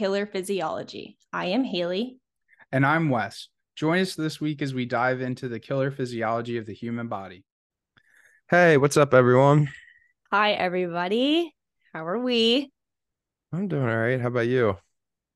This is Killer Physiology. I am Haley. And I'm Wes. Join us this week as we dive into the killer physiology of the human body. Hey, what's up, everyone? Hi, everybody. How are we? I'm doing all right. How about you?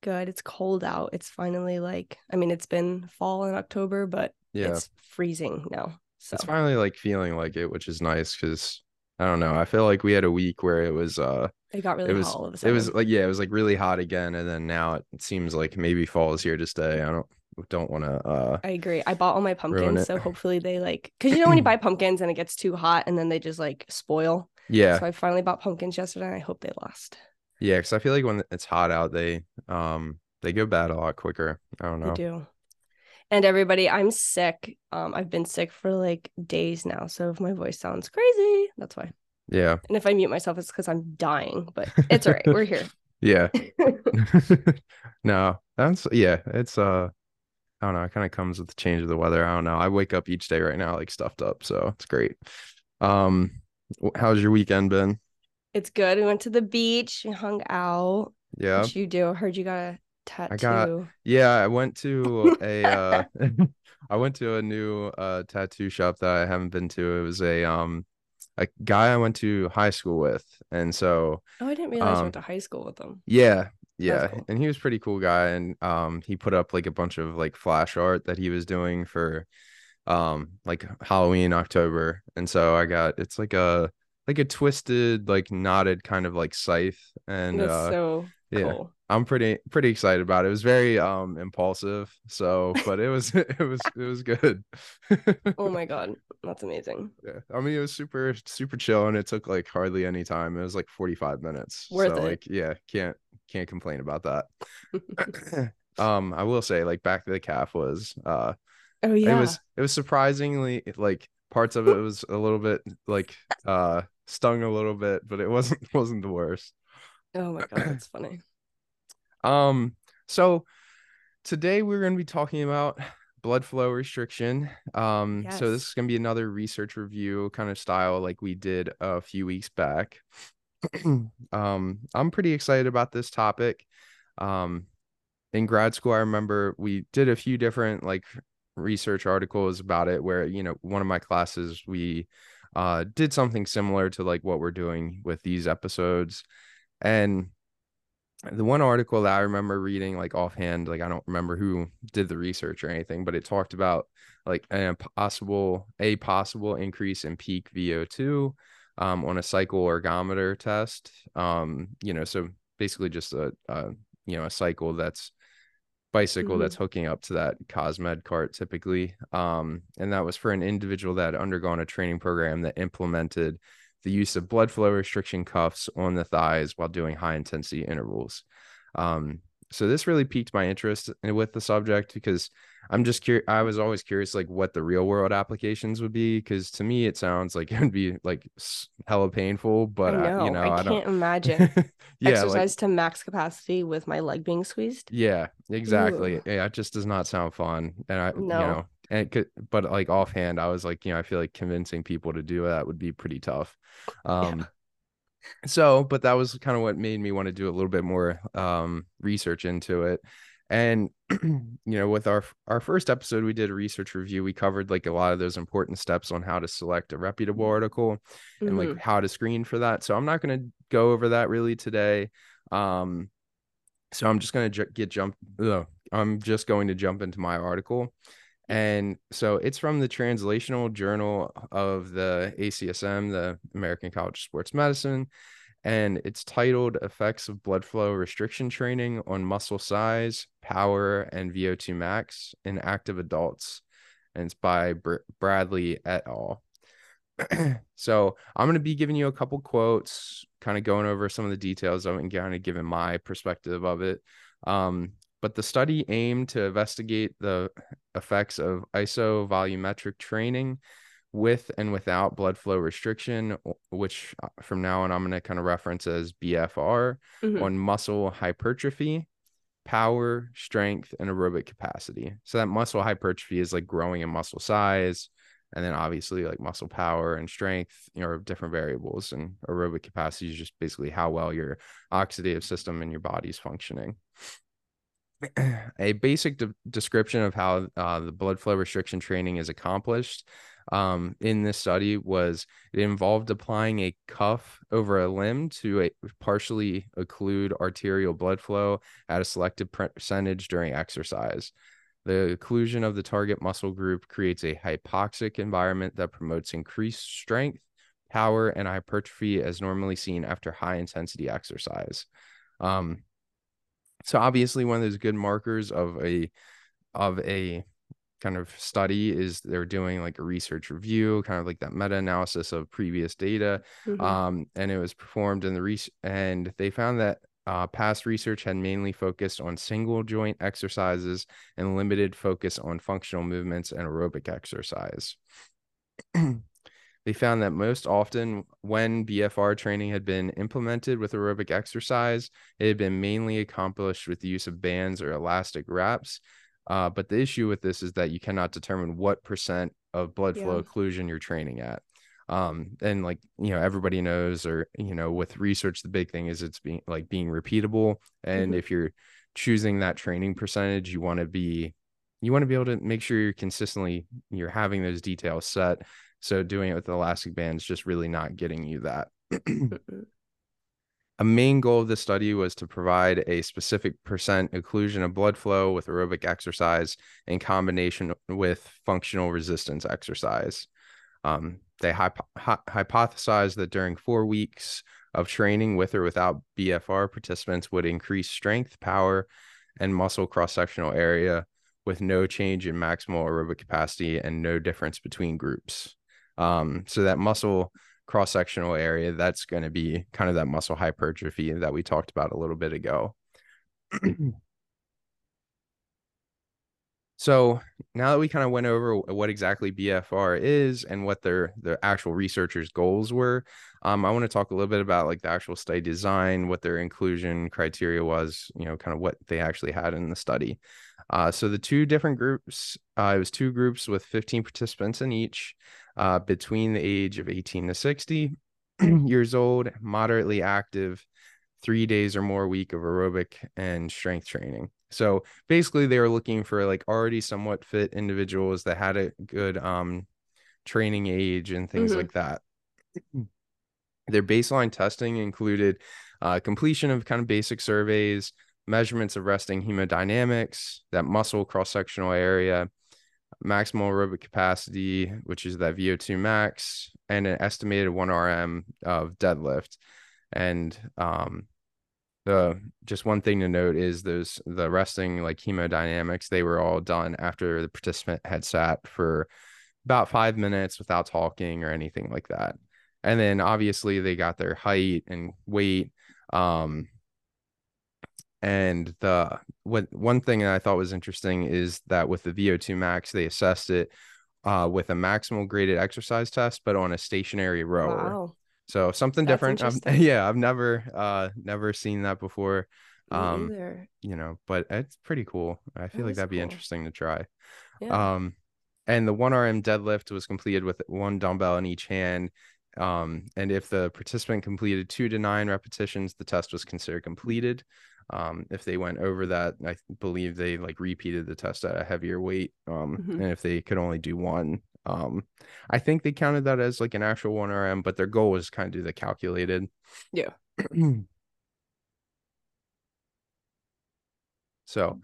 Good. It's cold out. It's finally like, I mean, it's been fall in October, but Yeah, it's freezing now. So it's finally like feeling like it, which is nice because I don't know. I feel like we had a week where it was uh it got really it was hot all of a it was like yeah, it was like really hot again, and then now it seems like maybe fall is here to stay. I don't don't want to uh I agree. I bought all my pumpkins, so hopefully they like, because you know when you buy pumpkins and it gets too hot and then they just like spoil. yeah So I finally bought pumpkins yesterday. and I hope they last. yeah because I feel like when it's hot out, they um they go bad a lot quicker. I don't know. do. And everybody, I'm sick. Um, I've been sick for like days now. So if my voice sounds crazy, that's why. Yeah, And if I mute myself, it's because I'm dying. But it's all right. We're here. yeah. no, that's yeah. It's uh, I don't know. It kind of comes with the change of the weather. I don't know. I wake up each day right now like stuffed up, so it's great. Um, how's your weekend been? it's good. We went to the beach. We hung out. Yeah, What you do? I heard you got a tattoo. got- yeah. I went to a uh, I went to a new uh tattoo shop that I haven't been to. It was a um a guy I went to high school with, and so oh, I didn't realize you um, went to high school with them. Yeah, yeah, cool. and he was a pretty cool guy, and um, he put up like a bunch of like flash art that he was doing for, um, like Halloween October, and so I got it's like a like a twisted like knotted kind of like scythe, and That's uh, so yeah. cool. I'm pretty pretty excited about it. It was very um impulsive, so but it was it was it was good. Oh my god, that's amazing. Yeah, I mean it was super super chill, and it took like hardly any time. It was like 45 minutes. Worth so it. like yeah, can't can't complain about that. um, I will say like back to the calf was uh Oh yeah. it was it was surprisingly like parts of it was a little bit like uh stung a little bit, but it wasn't wasn't the worst. Oh my god, that's funny. Um, so today we're going to be talking about blood flow restriction. Um, so this is going to be another research review kind of style like we did a few weeks back. um, I'm pretty excited about this topic. Um, in grad school, I remember we did a few different like research articles about it where, you know, one of my classes we uh did something similar to like what we're doing with these episodes. And the one article that I remember reading like offhand, like I don't remember who did the research or anything, but it talked about like a possible a possible increase in peak VO2 um, on a cycle ergometer test. Um, you know, so basically just a, a you know a cycle that's bicycle Mhm. that's hooking up to that Cosmed cart typically. Um, and that was for an individual that had undergone a training program that implemented the use of blood flow restriction cuffs on the thighs while doing high intensity intervals. Um, so this really piqued my interest in- with the subject because I'm just curious. I was always curious, like what the real world applications would be, because to me it sounds like it would be like hella painful. But I I know. you know, I, I, don't. can't imagine yeah, like exercise to max capacity with my leg being squeezed. yeah, exactly. Ugh. Yeah, it just does not sound fun. And I, you No. know, and could, but like offhand, I was like, you know, I feel like convincing people to do that would be pretty tough. Um, so, but that was kind of what made me want to do a little bit more um research into it. And you know, with our our first episode, we did a research review. We covered like a lot of those important steps on how to select a reputable article and Mhm. like how to screen for that. So I'm not going to go over that really today. Um, so I'm just going to ju- get jump. ugh, I'm just going to jump into my article. And so it's from the Translational Journal of the ACSM, the American College of Sports Medicine. And it's titled Effects of Blood Flow Restriction Training on Muscle Size, Power, and VO2 Max in Active Adults. And it's by Br- Bradley et al. so I'm going to be giving you a couple quotes, kind of going over some of the details of it and kind of giving my perspective of it. Um, but the study aimed to investigate the effects of isovolumetric training with and without blood flow restriction, which uh, from now on I'm going to kind of reference as BFR, Mhm. on muscle hypertrophy, power, strength, and aerobic capacity. So that muscle hypertrophy is like growing in muscle size, and then obviously like muscle power and strength you know different variables and aerobic capacity is just basically how well your oxidative system and your body is functioning a basic de- description of how uh, the blood flow restriction training is accomplished um, in this study was it involved applying a cuff over a limb to a, partially occlude arterial blood flow at a selected percentage during exercise. The occlusion of the target muscle group creates a hypoxic environment that promotes increased strength, power, and hypertrophy as normally seen after high intensity exercise. Um, so obviously, one of those good markers of a of a kind of study is they're doing like a research review, kind of like that meta analysis of previous data. Mhm. Um, and it was performed in the re- and they found that uh, past research had mainly focused on single joint exercises and limited focus on functional movements and aerobic exercise. they found that most often when BFR training had been implemented with aerobic exercise, it had been mainly accomplished with the use of bands or elastic wraps. Uh, but the issue with this is that you cannot determine what percent of blood flow Yeah. occlusion you're training at. Um, and like you know, everybody knows, or you know, with research, the big thing is it's being like being repeatable. And Mhm. if you're choosing that training percentage, you want to be you want to be able to make sure you're consistently you're having those details set. So doing it with the elastic band is just really not getting you that. A main goal of the study was to provide a specific percent occlusion of blood flow with aerobic exercise in combination with functional resistance exercise. Um, they hypo- hy- hypothesized that during four weeks of training with or without BFR, participants would increase strength, power, and muscle cross sectional area with no change in maximal aerobic capacity and no difference between groups. Um, so that muscle cross sectional area, that's going to be kind of that muscle hypertrophy that we talked about a little bit ago. so now that we kind of went over what exactly BFR is and what their the actual researchers' goals were, um, I want to talk a little bit about like the actual study design, what their inclusion criteria was, you know, kind of what they actually had in the study. Uh, so the two different groups, uh, it was two groups with 15 participants in each, uh, between the age of 18 to 60 years old, moderately active, three days or more a week of aerobic and strength training. So basically, they were looking for like already somewhat fit individuals that had a good um training age and things Mhm. like that. Their baseline testing included uh, completion of kind of basic surveys, measurements of resting hemodynamics, that muscle cross sectional area, maximal aerobic capacity, which is that VO2 max, and an estimated 1 RM of deadlift. And um, the just one thing to note is those the resting like hemodynamics, they were all done after the participant had sat for about five minutes without talking or anything like that. And then obviously they got their height and weight. Um, and the what one thing that I thought was interesting is that with the VO2 max, they assessed it uh, with a maximal graded exercise test, but on a stationary rower. Wow. So something That's different. I've, yeah, I've never uh never seen that before. Um, you know, but it's pretty cool. I feel like that'd be interesting to try. Yeah. Um, and the one RM deadlift was completed with one dumbbell in each hand. Um, and if the participant completed two to nine repetitions, the test was considered completed. Um, if they went over that, I believe they like repeated the test at a heavier weight. Um, Mhm. and if they could only do one, um, I think they counted that as like an actual one RM, but their goal was kind of do the calculated. Yeah. so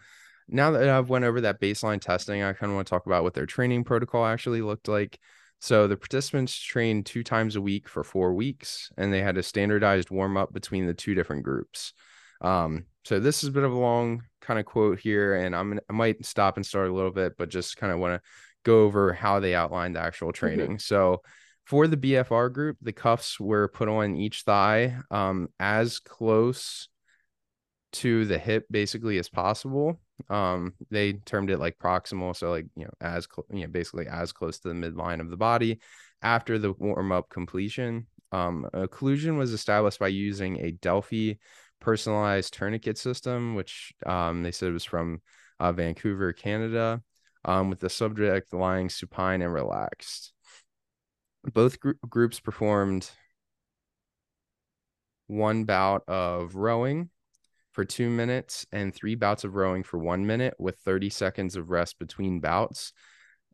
now that I've went over that baseline testing, I kind of want to talk about what their training protocol actually looked like. So the participants trained two times a week for four weeks, and they had a standardized warm up between the two different groups. Um, so this is a bit of a long kind of quote here, and I'm I might stop and start a little bit, but just kind of want to go over how they outlined the actual training. So for the BFR group, the cuffs were put on each thigh um, as close to the hip basically as possible. Um, they termed it like proximal, so like you know, as cl- you know, basically as close to the midline of the body. After the warm up completion, um, occlusion was established by using a Delfi personalized tourniquet system, which um, they said was from uh, Vancouver, Canada, um, with the subject lying supine and relaxed. both gr- groups performed one bout of rowing for two minutes and three bouts of rowing for one minute with 30 seconds of rest between bouts.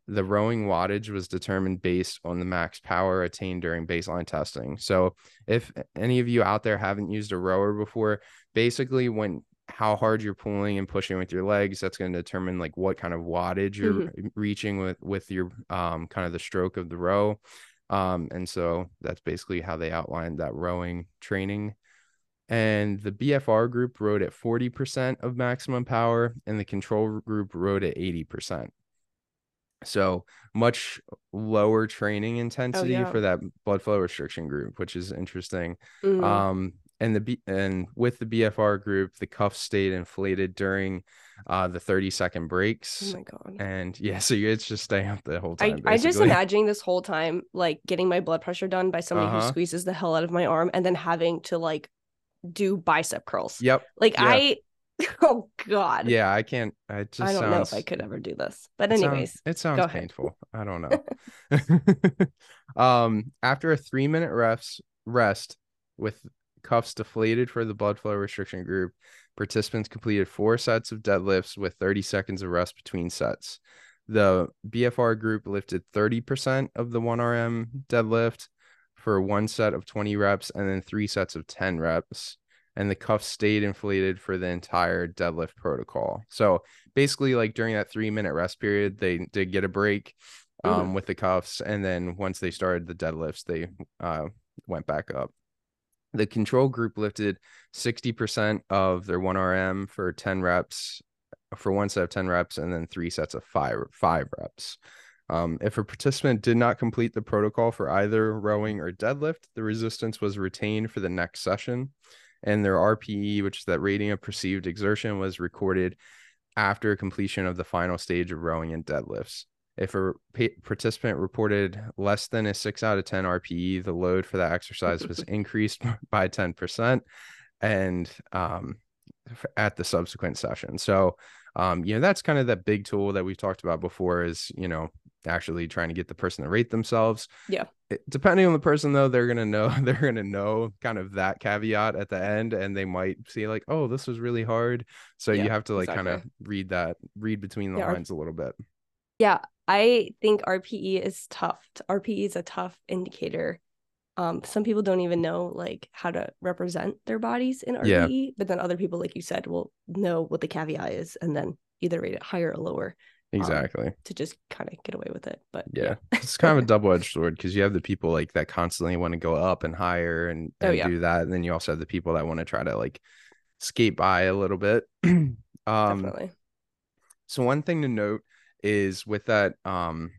The rowing wattage was determined based on the max power attained during baseline testing. So, if any of you out there haven't used a rower before, basically, when how hard you're pulling and pushing with your legs, that's going to determine like what kind of wattage you're Mhm. reaching with with your um kind of the stroke of the row. Um, and so that's basically how they outlined that rowing training and the BFR group rode at 40% of maximum power, and the control group rode at 80%. So much lower training intensity yeah. for that blood flow restriction group, which is interesting. Mhm. Um, and the B and with the BFR group, the cuffs stayed inflated during uh the 30 second breaks. oh my god. and yeah, so it's just staying up the whole time. I just basically. imagining this whole time like getting my blood pressure done by somebody Uh-huh. who squeezes the hell out of my arm and then having to like do bicep curls. Yep. Like. I oh god. Yeah, I can't. I just I don't sounds, know if I could ever do this. But It sounds- anyways, it sounds painful. I don't know. um, after a three minute rest, rest with cuffs deflated for the blood flow restriction group, participants completed four sets of deadlifts with 30 seconds of rest between sets. The BFR group lifted 30% of the 1RM deadlift for one set of 20 reps and then three sets of 10 reps. And the cuffs stayed inflated for the entire deadlift protocol. So basically, like during that three minute rest period, they did get a break um, with the cuffs. And then once they started the deadlifts, they uh, went back up. The control group lifted 60% of their 1RM for 10 reps for one set of 10 reps and then three sets of five five reps. Um, if a participant did not complete the protocol for either rowing or deadlift, the resistance was retained for the next session, and their RPE, which is that rating of perceived exertion, was recorded after completion of the final stage of rowing and deadlifts. If a pa- participant reported less than a six out of 10 RPE, the load for that exercise was increased by 10%. And um, at the subsequent session. So, um, you know, that's kind of that big tool that we've talked about before is, you know, actually trying to get the person to rate themselves. Yeah. It- depending on the person though, they're going to know, they're going to know kind of that caveat at the end and they might see like, oh, this was really hard. So Yeah, you have to like kind of read that, read between the Yeah, lines a little bit. Yeah, I think RPE is tough. RPE is a tough indicator. Um, some people don't even know like how to represent their bodies in Yeah. RPE, but then other people, like you said, will know what the caveat is and then either rate it higher or lower Exactly. to just kind of get away with it. But yeah. it's kind of a double-edged sword because you have the people like that constantly want to go up and higher and, Oh, yeah. do that and then you also have the people that want to try to like skate by a little bit um definitely. so one thing to note is with that um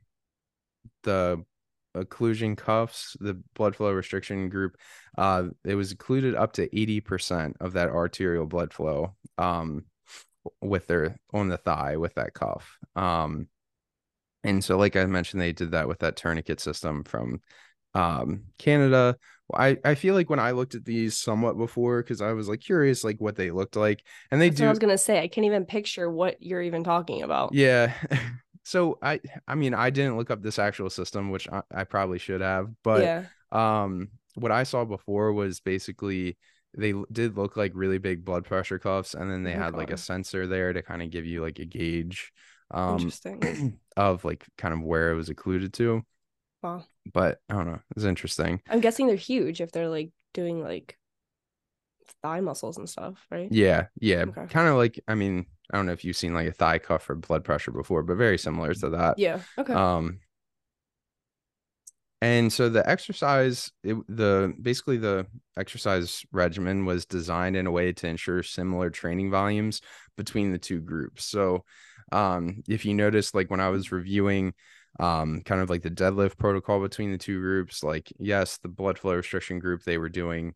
the occlusion cuffs the blood flow restriction group uh it was occluded up to 80% of that arterial blood flow um with their on the thigh with that cuff um and so like i mentioned they did that with that tourniquet system from um canada i i feel like when i looked at these somewhat before because i was like curious like what they looked like and they That's do what I was gonna say. I can't even picture what you're even talking about. yeah. So I I mean I didn't look up this actual system, which I, I probably should have, but yeah. um what I saw before was basically they did look like really big blood pressure cuffs and then they Oh, had like a sensor there to kind of give you like a gauge um of like kind of where it was occluded to. Wow. But I don't know. It's interesting. I'm guessing they're huge if they're like doing like thigh muscles and stuff, right? Yeah, yeah. Okay. Kind of like I mean, I don't know if you've seen like a thigh cuff for blood pressure before, but very similar to that. Yeah. Okay. Um, and so the exercise, it, the basically the exercise regimen was designed in a way to ensure similar training volumes between the two groups. So, um, if you notice, like when I was reviewing, um, kind of like the deadlift protocol between the two groups, like yes, the blood flow restriction group they were doing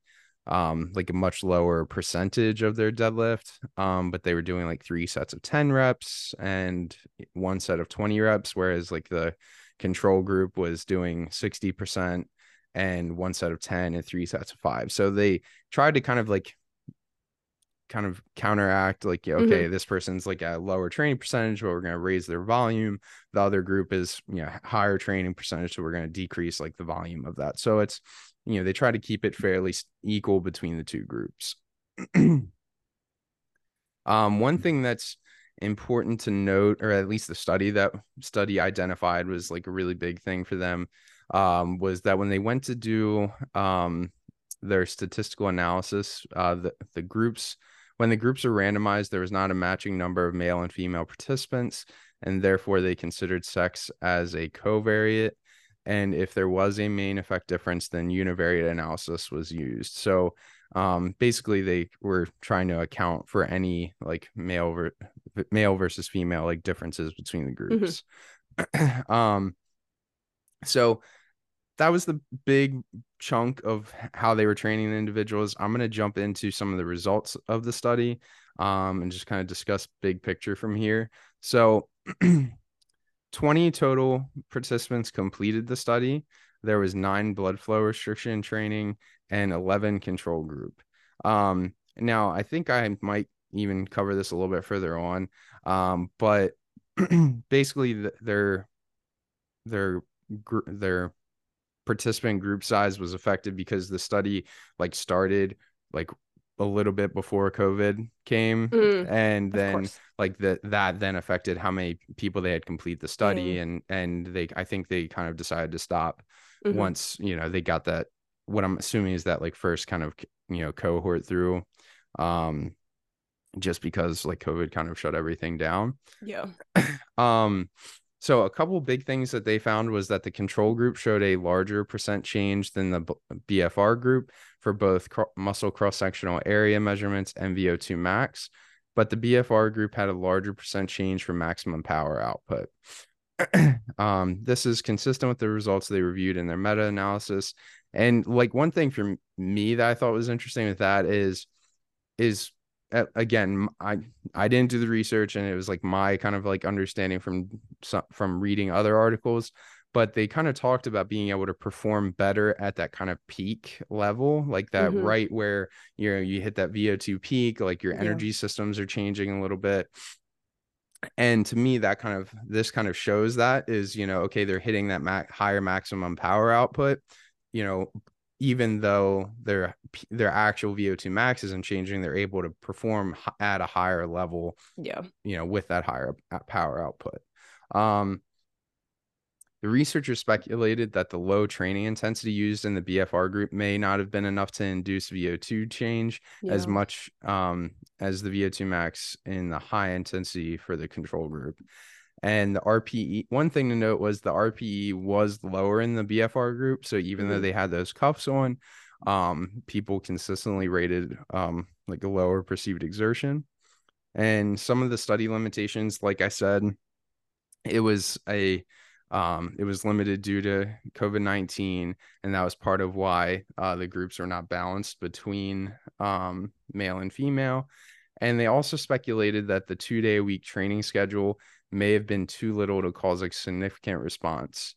um like a much lower percentage of their deadlift um but they were doing like three sets of 10 reps and one set of 20 reps whereas like the control group was doing 60% and one set of 10 and three sets of 5 so they tried to kind of like kind of counteract like yeah, okay this person's like a lower training percentage but we're going to raise their volume. The other group is you know higher training percentage so we're going to decrease like the volume of that. So it's you know they try to keep it fairly equal between the two groups. Um one thing that's important to note or at least the study that study identified was like a really big thing for them um was that when they went to do um their statistical analysis uh the, the groups when the groups are randomized there was not a matching number of male and female participants and therefore they considered sex as a covariate. And if there was a main effect difference then univariate analysis was used. So um basically they were trying to account for any like male ver- male versus female like differences between the groups. Um so that was the big chunk of how they were training the individuals. I'm going to jump into some of the results of the study um and just kind of discuss big picture from here. So 20 total participants completed the study. There was nine blood flow restriction training and 11 control group. Um, now, I think I might even cover this a little bit further on, um, but basically, their their their participant group size was affected because the study like started like a little bit before COVID came, Mm, and then like that that then affected how many people they had complete the study, Yeah. and and they I think they kind of decided to stop Mhm. once you know they got that what i'm assuming is that like first kind of you know cohort through um just because like covid kind of shut everything down Yeah. um so a couple big things that they found was that the control group showed a larger percent change than the bfr group for both cro- muscle cross sectional area measurements and vo2 max but the bfr group had a larger percent change for maximum power output um, this is consistent with the results they reviewed in their meta analysis. And like one thing for me that I thought was interesting with that is, is again, I I didn't do the research, and it was like my kind of like understanding from some from reading other articles. But they kind of talked about being able to perform better at that kind of peak level, like that Mhm. right where you know you hit that VO2 peak, like your Yeah. energy systems are changing a little bit and to me that kind of this kind of shows that is you know okay they're hitting that ma- higher maximum power output you know even though their their actual VO2 max isn't changing they're able to perform at a higher level Yeah. you know with that higher power output um the researchers speculated that the low training intensity used in the BFR group may not have been enough to induce VO2 change as much um, as the VO2 max in the high intensity for the control group. And the RPE, one thing to note was the RPE was lower in the BFR group. So even though Mhm. they had those cuffs on, um, people consistently rated um, like a lower perceived exertion. And some of the study limitations, like I said, it was a um, it was limited due to COVID nineteen, and that was part of why uh, the groups are not balanced between um, male and female. And they also speculated that the two day a week training schedule may have been too little to cause a significant response.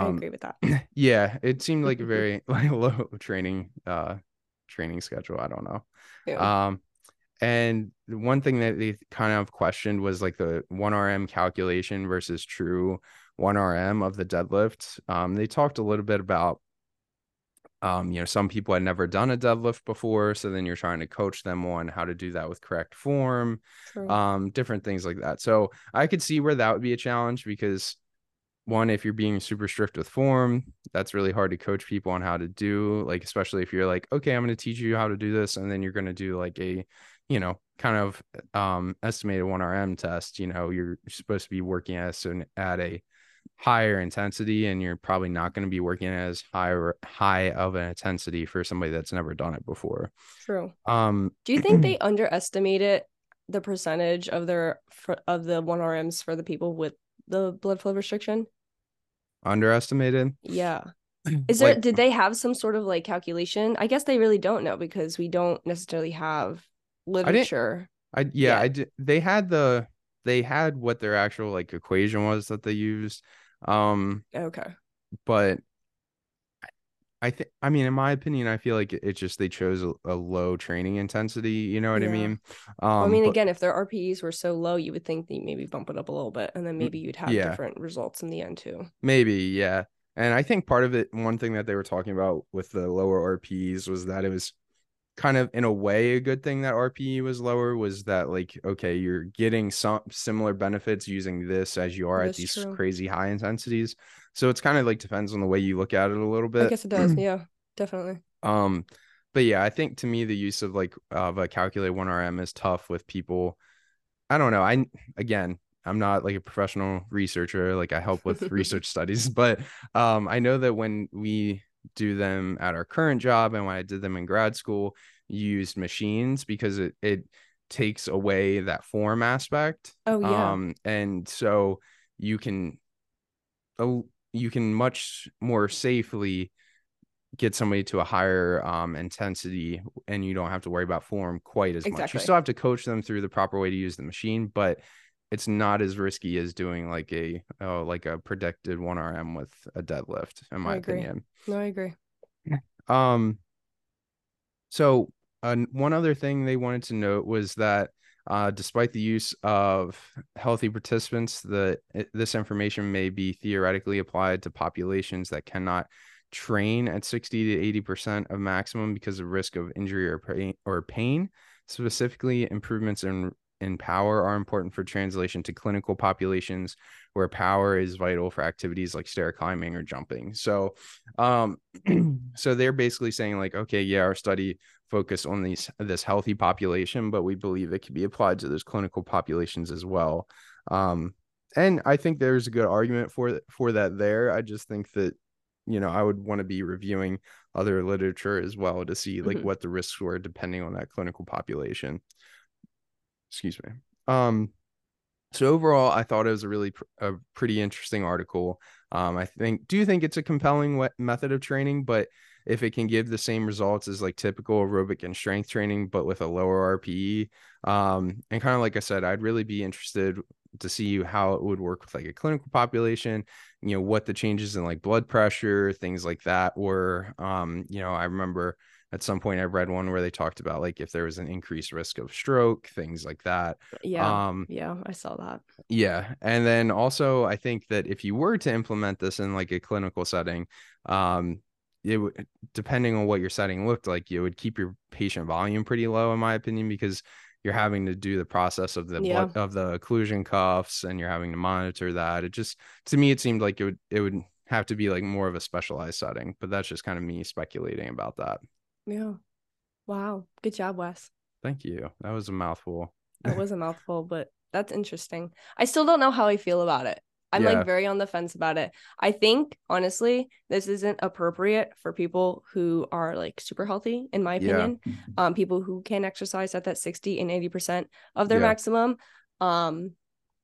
I Um, agree with that. yeah, it seemed like a very like low training uh training schedule. I don't know. Yeah. Um, and one thing that they kind of questioned was like the 1RM calculation versus true 1RM of the deadlift. Um, they talked a little bit about, um, you know, some people had never done a deadlift before. So then you're trying to coach them on how to do that with correct form, um, different things like that. So I could see where that would be a challenge because one, if you're being super strict with form, that's really hard to coach people on how to do. Like, especially if you're like, okay, I'm going to teach you how to do this, and then you're going to do like a, you know, kind of um estimated one RM test. You know, you're supposed to be working as an at a higher intensity, and you're probably not going to be working as high or high of an intensity for somebody that's never done it before. True. Um, Do you think they underestimated the percentage of their for, of the one RMs for the people with the blood flow restriction? underestimated? Yeah. Is there Like- did they have some sort of like calculation? I guess they really don't know because we don't necessarily have literature. I yeah, Yeah. I did. They had the they had what their actual like equation was that they used, um, Okay. but I think I mean in my opinion I feel like it- it's just they chose a, a low training intensity, you know what I Yeah. mean? Well, Um I mean, but- again, if their RPEs were so low, you would think they maybe bump it up a little bit, and then maybe you'd have yeah. different results in the end too. Maybe, yeah. And I think part of it, one thing that they were talking about with the lower RPs was that it was kind of in a way a good thing that RPE was lower was that like okay, you're getting some similar benefits using this as you are That's at these true. crazy high intensities. So it's kind of like depends on the way you look at it a little bit. I guess it does. Yeah, definitely. Um, but yeah, I think to me the use of like of a calculate one RM is tough with people. I don't know. I again, I'm not like a professional researcher. Like I help with research studies, but um, I know that when we do them at our current job and when I did them in grad school, used machines because it it takes away that form aspect. Oh yeah. Um, and so you can, oh, you can much more safely get somebody to a higher um intensity and you don't have to worry about form quite as much. You still have to coach them through the proper way to use the machine, but it's not as risky as doing like a oh like a predicted 1RM with a deadlift in my opinion. no, I agree. Um, so uh, one other thing they wanted to note was that uh, despite the use of healthy participants, the this information may be theoretically applied to populations that cannot train at 60 to 80 percent of maximum because of risk of injury or pain or pain. Specifically, improvements in in power are important for translation to clinical populations where power is vital for activities like stair climbing or jumping. So um so they're basically saying like okay yeah our study focused on these this healthy population but we believe it can be applied to those clinical populations as well um and i think there's a good argument for for that there i just think that you know i would want to be reviewing other literature as well to see like Mhm. what the risks were depending on that clinical population excuse me. Um so overall i thought it was a really pr- a pretty interesting article. Um i think do think it's a compelling method of training? But if it can give the same results as like typical aerobic and strength training but with a lower rpe um and kind of like i said i'd really be interested to see how it would work with like a clinical population you know what the changes in like blood pressure things like that were. Um you know i remember at some point i read one where they talked about like if there was an increased risk of stroke things like that Yeah. um yeah, I saw that. yeah. And then also I think that if you were to implement this in like a clinical setting, um it would depending on what your setting looked like, you would keep your patient volume pretty low in my opinion because you're having to do the process of the Yeah. blood, of the occlusion cuffs and you're having to monitor that. It just to me it seemed like it would it would have to be like more of a specialized setting, but that's just kind of me speculating about that. Yeah. Wow. Good job, Wes. Thank you. That was a mouthful. That was a mouthful, but that's interesting. I still don't know how I feel about it. I'm Yeah. like very on the fence about it. I think honestly, this isn't appropriate for people who are like super healthy, in my Yeah. opinion. Um, people who can exercise at that 60 and 80% of their Yeah. maximum. Um,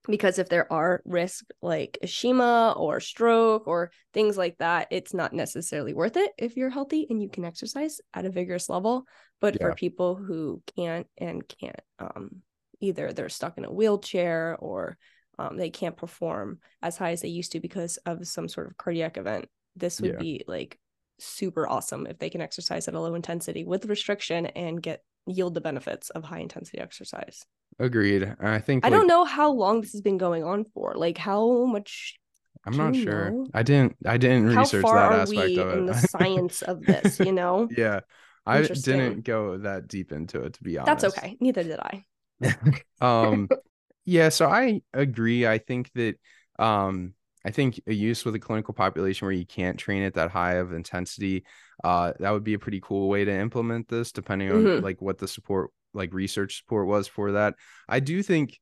because if there are risks like ischemia or stroke or things like that, it's not necessarily worth it if you're healthy and you can exercise at a vigorous level. But for people who can't and can't, um, either they're stuck in a wheelchair or um, they can't perform as high as they used to because of some sort of cardiac event, this would Yeah. be like super awesome if they can exercise at a low intensity with restriction and get yield the benefits of high intensity exercise. Agreed. I think I don't know how long this has been going on for. Like how much I'm not sure. know? I didn't I didn't how research that aspect of it. in the science of this, you know? yeah. I didn't go that deep into it to be honest. That's okay. Neither did I. um yeah, so I agree. I think that um I think a use with a clinical population where you can't train at that high of intensity, uh, that would be a pretty cool way to implement this, depending on Mhm. like what the support, like research support was for that. I do think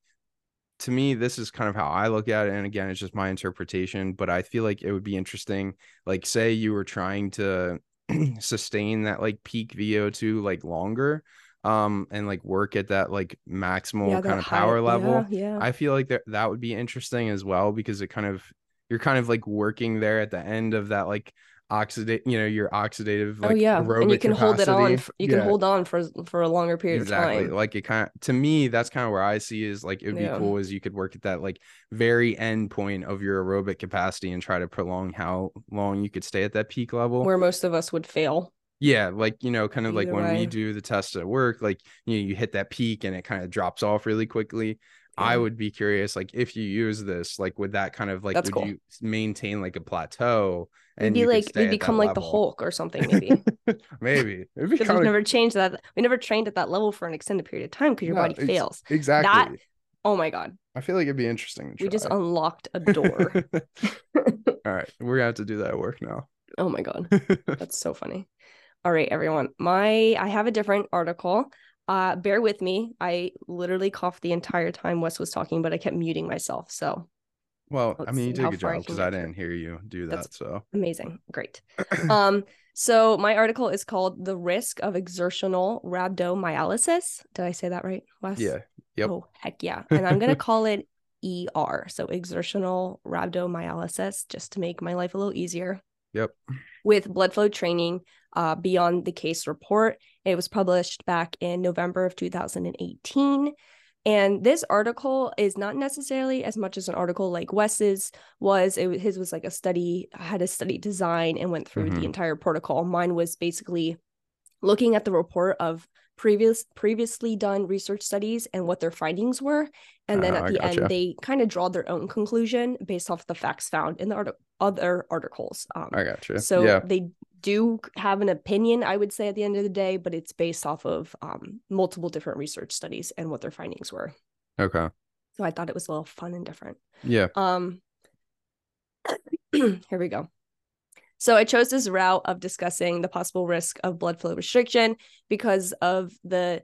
to me, this is kind of how I look at it. And again, it's just my interpretation, but I feel like it would be interesting. Like, say you were trying to sustain that like peak VO2 like longer, um, and like work at that like maximal yeah, kind of high- power level. Yeah, yeah. I feel like that that would be interesting as well because it kind of you're kind of like working there at the end of that like oxidate, you know, your oxidative oh like yeah, and you can hold it on. capacity. You can hold on for for a longer period exactly. of time. Like it kind of to me, that's kind of where I see is like it'd be Yeah. cool is you could work at that like very end point of your aerobic capacity and try to prolong how long you could stay at that peak level. Where most of us would fail. Yeah, like you know, kind of like when way. we do the test at work, like you know, you hit that peak and it kind of drops off really quickly. I would be curious, like if you use this, like would that kind of like That's would cool. you maintain like a plateau and be you like we'd become like the? Hulk or something maybe. Maybe be Because kind we've never changed that. We never trained at that level for an extended period of time because your No, body fails. exactly. Oh my god, I feel like it'd be interesting. To we just unlocked a door. All right, we're gonna have to do that at work now. oh my god. That's so funny. All right, everyone. My I have a different article. Uh bear with me. I literally coughed the entire time Wes was talking, but I kept muting myself. So well, I Let's mean, you did a good job because get I didn't hear you do that. That's- So amazing. Great. um so my article is called The Risk of Exertional Rhabdomyolysis. Did I say that right, Wes? yeah, Yep. Oh, heck yeah. And I'm gonna call it ER. So exertional rhabdomyolysis, just to make my life a little easier. Yep. With blood flow training uh, beyond the case report. It was published back in November of 2018. And this article is not necessarily as much as an article like Wes's was. It, his was like a study, had a study design and went through Mhm. the entire protocol. Mine was basically looking at the report of previous previously done research studies and what their findings were and then Oh, at the gotcha. end they kind of draw their own conclusion based off the facts found in the arti- other articles um, I got you. so yeah, they do have an opinion i would say at the end of the day but it's based off of um, multiple different research studies and what their findings were okay, so i thought it was a little fun and different yeah, um, here we go. So I chose this route of discussing the possible risk of blood flow restriction because of the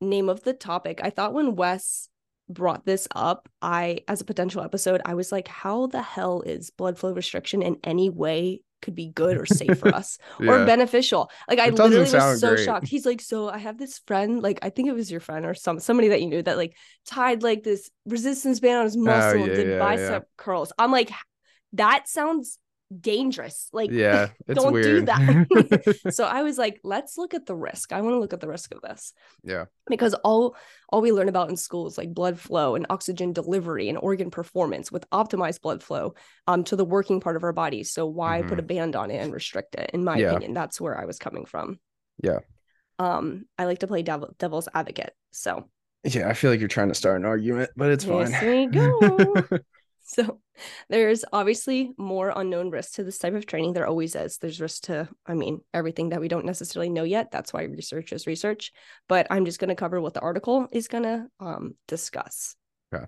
name of the topic. I thought when Wes brought this up, I as a potential episode, I was like, how the hell is blood flow restriction in any way could be good or safe for us or beneficial? Like I literally was so great. shocked. He's like, so I have this friend, like I think it was your friend or some somebody that you knew that like tied like this resistance band on his muscle and Oh, yeah, did yeah, yeah. bicep curls. I'm like, that sounds dangerous. Like, yeah, it's don't do that. so I was like, let's look at the risk. I want to look at the risk of this yeah, because all all we learn about in school is like blood flow and oxygen delivery and organ performance with optimized blood flow um to the working part of our body. So why put a band on it and restrict it? In my Mm-hmm. Yeah. opinion, that's where I was coming from. Yeah. Um, I like to play devil, devil's advocate. So yeah. I feel like you're trying to start an argument, but it's fine. Yes, we go. So there's obviously more unknown risks to this type of training. There always is. There's risk to, I mean, everything that we don't necessarily know yet. That's why research is research. But I'm just going to cover what the article is going to um, discuss. Okay.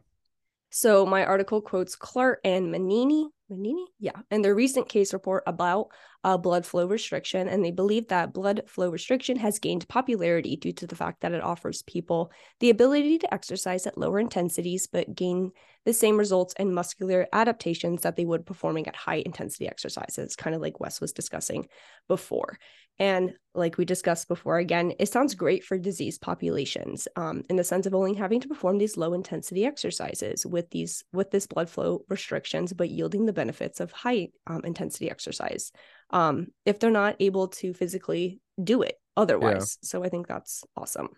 So my article quotes Clark and Manini. Manini? Yeah. And their recent case report about uh, blood flow restriction. And they believe that blood flow restriction has gained popularity due to the fact that it offers people the ability to exercise at lower intensities, but gain the same results and muscular adaptations that they would performing at high intensity exercises, kind of like Wes was discussing before. And like we discussed before, again, it sounds great for disease populations um, in the sense of only having to perform these low intensity exercises with these with this blood flow restrictions, but yielding the benefits of high um, intensity exercise um, if they're not able to physically do it otherwise. So I think that's awesome.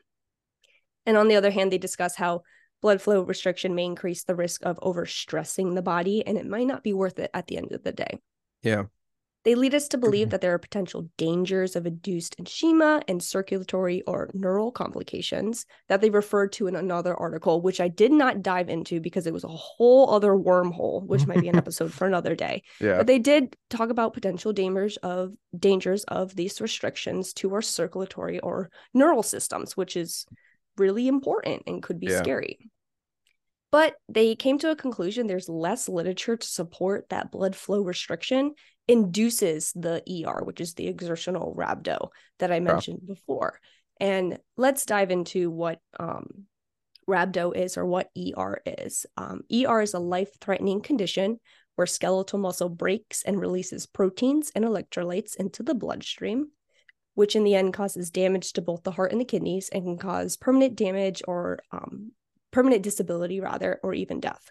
And on the other hand, they discuss how blood flow restriction may increase the risk of overstressing the body, and it might not be worth it at the end of the day. Yeah. They lead us to believe mm-hmm. that there are potential dangers of induced ischemia and circulatory or neural complications that they referred to in another article, which I did not dive into because it was a whole other wormhole, which might be an episode for another day. Yeah. But they did talk about potential dangers of dangers of these restrictions to our circulatory or neural systems, which is really important and could be Yeah. scary. But they came to a conclusion there's less literature to support that blood flow restriction induces the ER, which is the exertional rhabdo that I mentioned before. And let's dive into what um, rhabdo is or what ER is. Um, ER is a life threatening condition where skeletal muscle breaks and releases proteins and electrolytes into the bloodstream, which in the end causes damage to both the heart and the kidneys and can cause permanent damage or um, permanent disability, rather, or even death.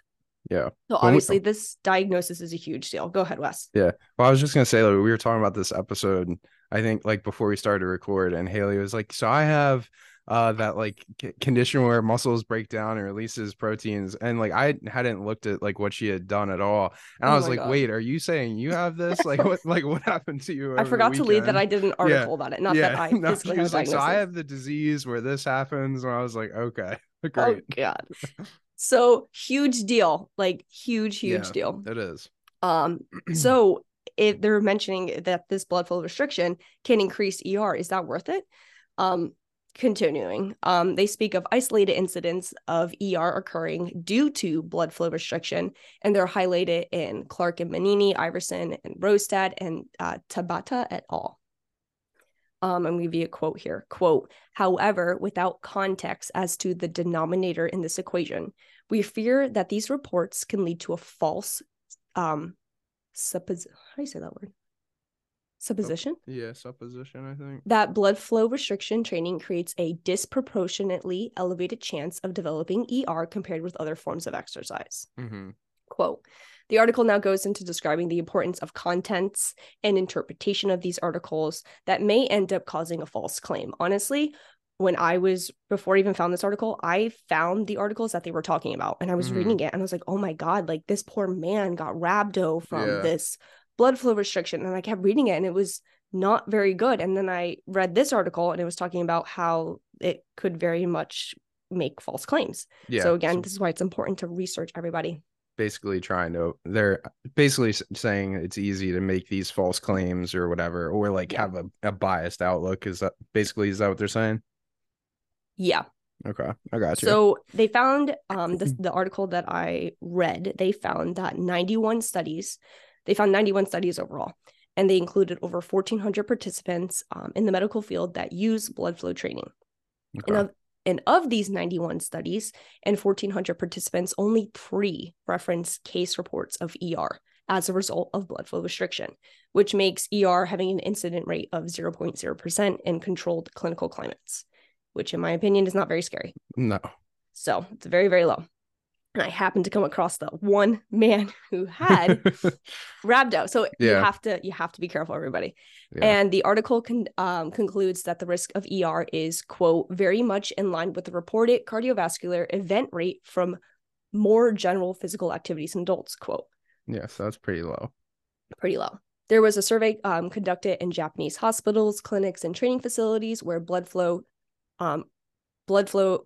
Yeah. So we- obviously, this diagnosis is a huge deal. Go ahead, Wes. Yeah. Well, I was just gonna say like, we were talking about this episode. I think like before we started to record, and Haley was like, "So I have uh that like c- condition where muscles break down and releases proteins," and like I hadn't looked at like what she had done at all, and Oh I was like, God. "Wait, are you saying you have this? Like what? Like what happened to you?" I forgot to leave that? I did an article about it. Not that I no, she was like, "So I have the disease where this happens," and I was like, "Okay, great Oh great, god. So huge deal, like huge, huge Yeah. deal. it is." Um, so if they're mentioning that this blood flow restriction can increase ER, is that worth it? Um, continuing, um, they speak of isolated incidents of ER occurring due to blood flow restriction, and they're highlighted in Clark and Manini, Iversen and Rostad, and uh, Tabata et al. Um, I'm going to give you a quote here. Quote, however, without context as to the denominator in this equation, we fear that these reports can lead to a false um suppos how do you say that word? Supposition Yeah, supposition. I think. that blood flow restriction training creates a disproportionately elevated chance of developing ER compared with other forms of exercise. Mm-hmm. Quote The article now goes into describing the importance of contents and interpretation of these articles that may end up causing a false claim. Honestly, when I was before I even found this article, I found the articles that they were talking about and I was Mhm. reading it and I was like, oh my God, like this poor man got rhabdo from Yeah. this blood flow restriction. And I kept reading it and it was not very good. And then I read this article and it was talking about how it could very much make false claims. Yeah. so again, this is why it's important to research everybody. Basically trying to they're basically saying it's easy to make these false claims or whatever or like have a, a biased outlook is that basically is that what they're saying Yeah. okay i got you So they found um the, the article that I read, they found that 91 studies, they found 91 studies overall, and they included over 1,400 participants um, in the medical field that use blood flow training. And okay. And of these 91 studies and 1,400 participants, only three reference case reports of ER as a result of blood flow restriction, which makes ER having an incident rate of 0.0% in controlled clinical climates, which, in my opinion, is not very scary. no So it's very, very low. I happened to come across the one man who had rhabdo. So you have to you have to be careful, everybody. Yeah. And the article con- um, concludes that the risk of ER is quote very much in line with the reported cardiovascular event rate from more general physical activities in adults. Quote yeah so that's pretty low pretty low. There was a survey um, conducted in Japanese hospitals, clinics, and training facilities where blood flow, um, blood flow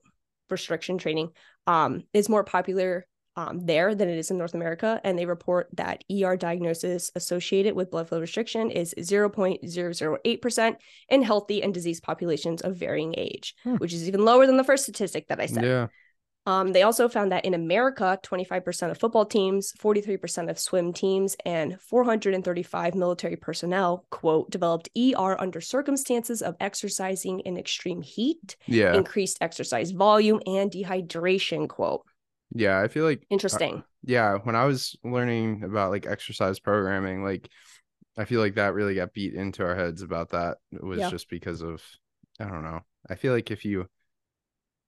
restriction training um, is more popular um, there than it is in North America. And they report that ER diagnosis associated with blood flow restriction is 0.008% in healthy and diseased populations of varying age, Hmm. which is even lower than the first statistic that I said. yeah Um, they also found that in America, 25% of football teams, 43% of swim teams, and 435 military personnel, quote, developed ER under circumstances of exercising in extreme heat, yeah increased exercise volume, and dehydration, quote. yeah i feel like Interesting. yeah when i was learning about like exercise programming like i feel like that really got beat into our heads about that it was Yeah. just because of i don't know i feel like if you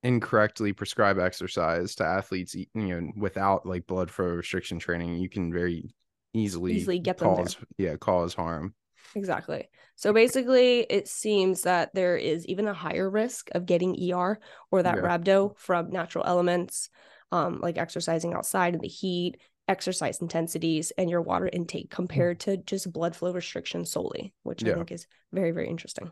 incorrectly prescribe exercise to athletes you know without like blood flow restriction training you can very easily Easily get cause yeah cause harm Exactly. So basically, it seems that there is even a higher risk of getting ER or that Yeah. rhabdo from natural elements, um, like exercising outside in the heat, exercise intensities, and your water intake compared to just blood flow restriction solely, which I think is very, very interesting.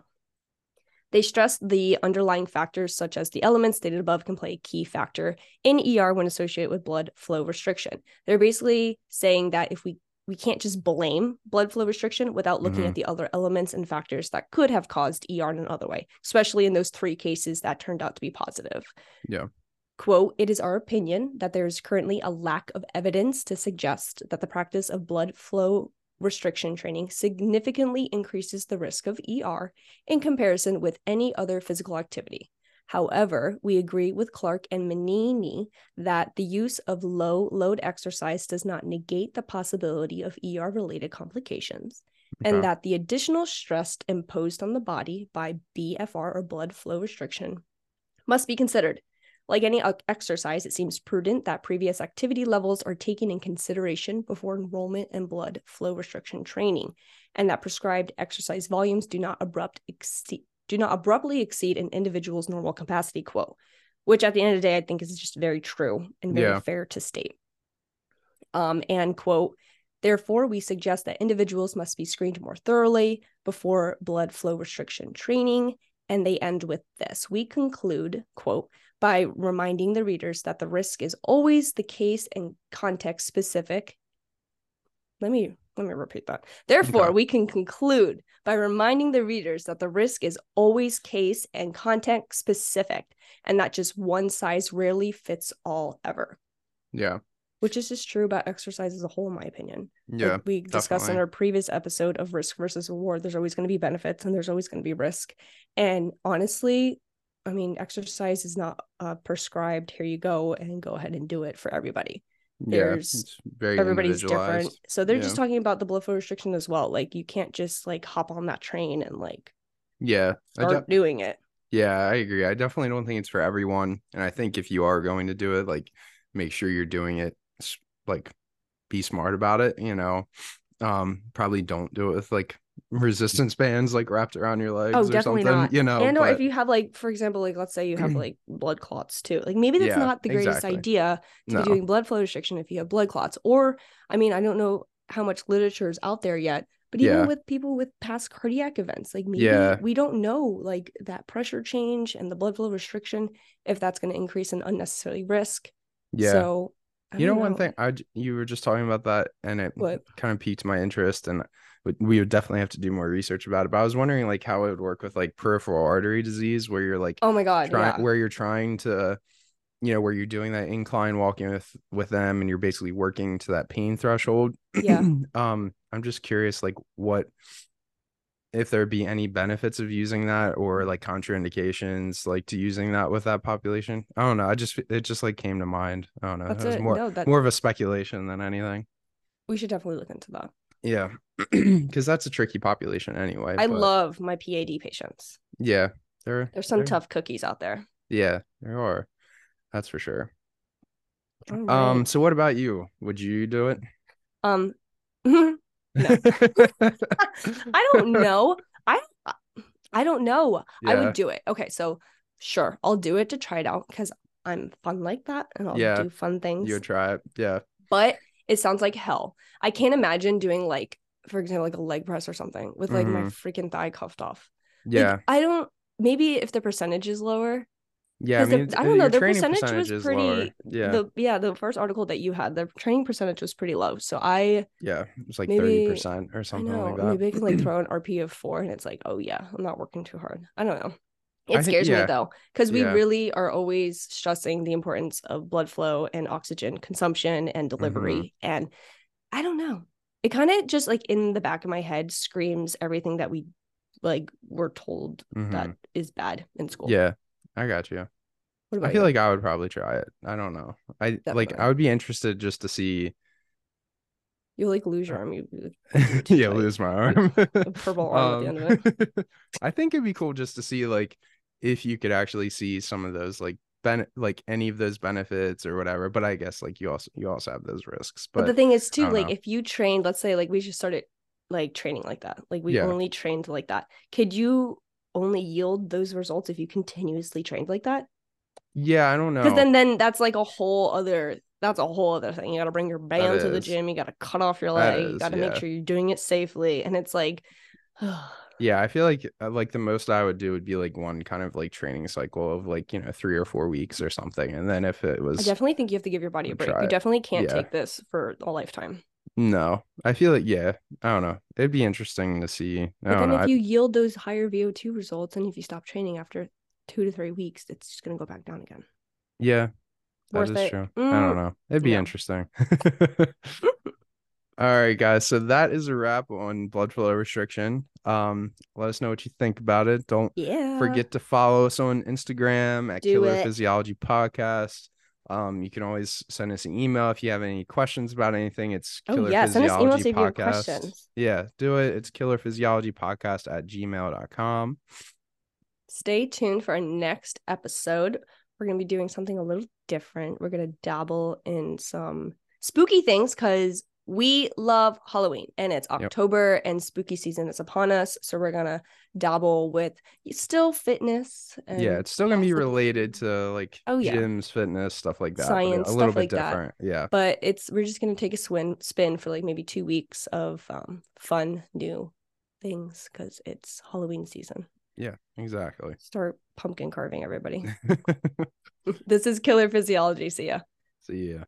They stress the underlying factors, such as the elements stated above, can play a key factor in ER when associated with blood flow restriction. They're basically saying that if we we can't just blame blood flow restriction without looking Mhm. at the other elements and factors that could have caused ER in another way, especially in those three cases that turned out to be positive. Yeah. Quote, it is our opinion that there is currently a lack of evidence to suggest that the practice of blood flow restriction training significantly increases the risk of ER in comparison with any other physical activity. However, we agree with Clark and Manini that the use of low load exercise does not negate the possibility of ER related complications, and that the additional stress imposed on the body by BFR or blood flow restriction must be considered. Like any exercise, it seems prudent that previous activity levels are taken in consideration before enrollment in blood flow restriction training, and that prescribed exercise volumes do not abrupt exceed do not abruptly exceed an individual's normal capacity quote, which at the end of the day I think is just very true and very Yeah. fair to state. Um, and quote, therefore, we suggest that individuals must be screened more thoroughly before blood flow restriction training. And they end with this. We conclude, quote, by reminding the readers that the risk is always the case and context specific. Let me let me repeat that. Therefore, Okay. we can conclude by reminding the readers that the risk is always case and context specific and that just one size rarely fits all ever Yeah. which is just true about exercise as a whole, in my opinion. Like Yeah. we discussed in our previous episode of risk versus reward. There's always going to be benefits and there's always going to be risk. And honestly, I mean, exercise is not uh, prescribed. Here you go and go ahead and do it for everybody. Yeah. there's- very Everybody's different. So they're Yeah. just talking about the blood flow restriction as well. Like you can't just like hop on that train and like Yeah. Start de- doing it. yeah, I agree. I definitely don't think it's for everyone. And I think if you are going to do it, like make sure you're doing it like be smart about it, you know. Um, probably don't do it with like resistance mm-hmm. bands like wrapped around your oh, legs Oh, or definitely something, not. you know. and or if you have like, for example, like let's say you have mm-hmm. like blood clots too. Like maybe that's Yeah, not the greatest exactly. idea to no. be doing blood flow restriction if you have blood clots. Or I mean, I don't know how much literature is out there yet, but even Yeah. with people with past cardiac events, like maybe Yeah. we don't know like that pressure change and the blood flow restriction if that's going to increase an unnecessary risk. yeah. So you know don't one thing I you were just talking about that and it What? kind of piqued my interest and we would definitely have to do more research about it but i was wondering like how it would work with like peripheral artery disease where you're like Oh my god, trying yeah. where you're trying to you know where you're doing that incline walking with with them and you're basically working to that pain threshold Yeah. um i'm just curious like what if there'd be any benefits of using that or like contraindications like to using that with that population i don't know i just it just like came to mind i don't know That's it was it. more no, that more of a speculation than anything we should definitely look into that. Yeah because that's a tricky population anyway I but love my PAD patients. yeah there There's some there- tough cookies out there. yeah there are that's for sure All um so what about you would you do it um No. I don't know. I I don't know. I would do it. Okay, so sure, I'll do it to try it out because I'm fun like that and I'll Yeah, do fun things. you would try it yeah But it sounds like hell. I can't imagine doing like, for example, like a leg press or something with like my freaking thigh cuffed off. Like, Mm-hmm. yeah I don't. Maybe if the percentage is lower. yeah i the- mean it's- I don't know, your the training percentage was pretty- lower. yeah The yeah, the first article that you had, the training percentage was pretty low. So I yeah it was like maybe- 30% or something know. like that Maybe I can like throw an RP of four and it's like, oh yeah, I'm not working too hard. I don't know. It think- scares yeah. me though, because we Yeah. really are always stressing the importance of blood flow and oxygen consumption and Mm-hmm. delivery. And I don't know. It kind of just like in the back of my head screams everything that we like were told that Mhm. is bad in school. yeah i got you What about I feel you? like I would probably try it. I don't know. I like I would be interested just to see you like lose your arm. You yeah, like, lose my arm. purple arm at the end of it. I think it'd be cool just to see like if you could actually see some of those like ben like any of those benefits or whatever. But I guess like you also you also have those risks. But, But, the thing is too, like know. if you trained, let's say like we just started like training like that, like we Yeah. only trained like that. Could you only yield those results if you continuously trained like that? yeah, I don't know. Because then then that's like a whole other that's a whole other thing. You gotta bring your band to the gym, you gotta cut off your That leg, you gotta make sure you're doing it safely. And it's like yeah, I feel like uh, like the most I would do would be like one kind of like training cycle of like, you know, three or four weeks or something. And then if it was, I definitely think you have to give your body a break. You definitely can't Yeah. take this for a lifetime. no, I feel like yeah, I don't know. It'd be interesting to see. I But don't then know. if I- you yield those higher VO2 results and if you stop training after two to three weeks, it's just gonna go back down again. Yeah, that Worth is it? true. I Mm, don't know. It'd be no. interesting. All right, guys. So that is a wrap on blood flow restriction. Um, let us know what you think about it. Don't Yeah. forget to follow us on Instagram at Do Killer it. Physiology Podcast. Um, you can always send us an email if you have any questions about anything. It's Oh, Killer yeah, send us emails Physiology if you have Podcast. questions. Yeah, do it. It's Killer Physiology Podcast at gmail.com. Stay tuned for our next episode we're going to be doing something a little different. We're going to dabble in some spooky things because we love Halloween and it's Yep. October and spooky season is upon us. So we're going to dabble with still fitness. And yeah, it's still gonna be related to like Oh, yeah. gyms, fitness, stuff like that. Science, a little bit like that. different. Yeah. But it's we're just gonna take a swin spin for like maybe two weeks of um, fun new things because it's Halloween season. Yeah, exactly. Start pumpkin carving, everybody. this is Killer Physiology. See ya. See ya.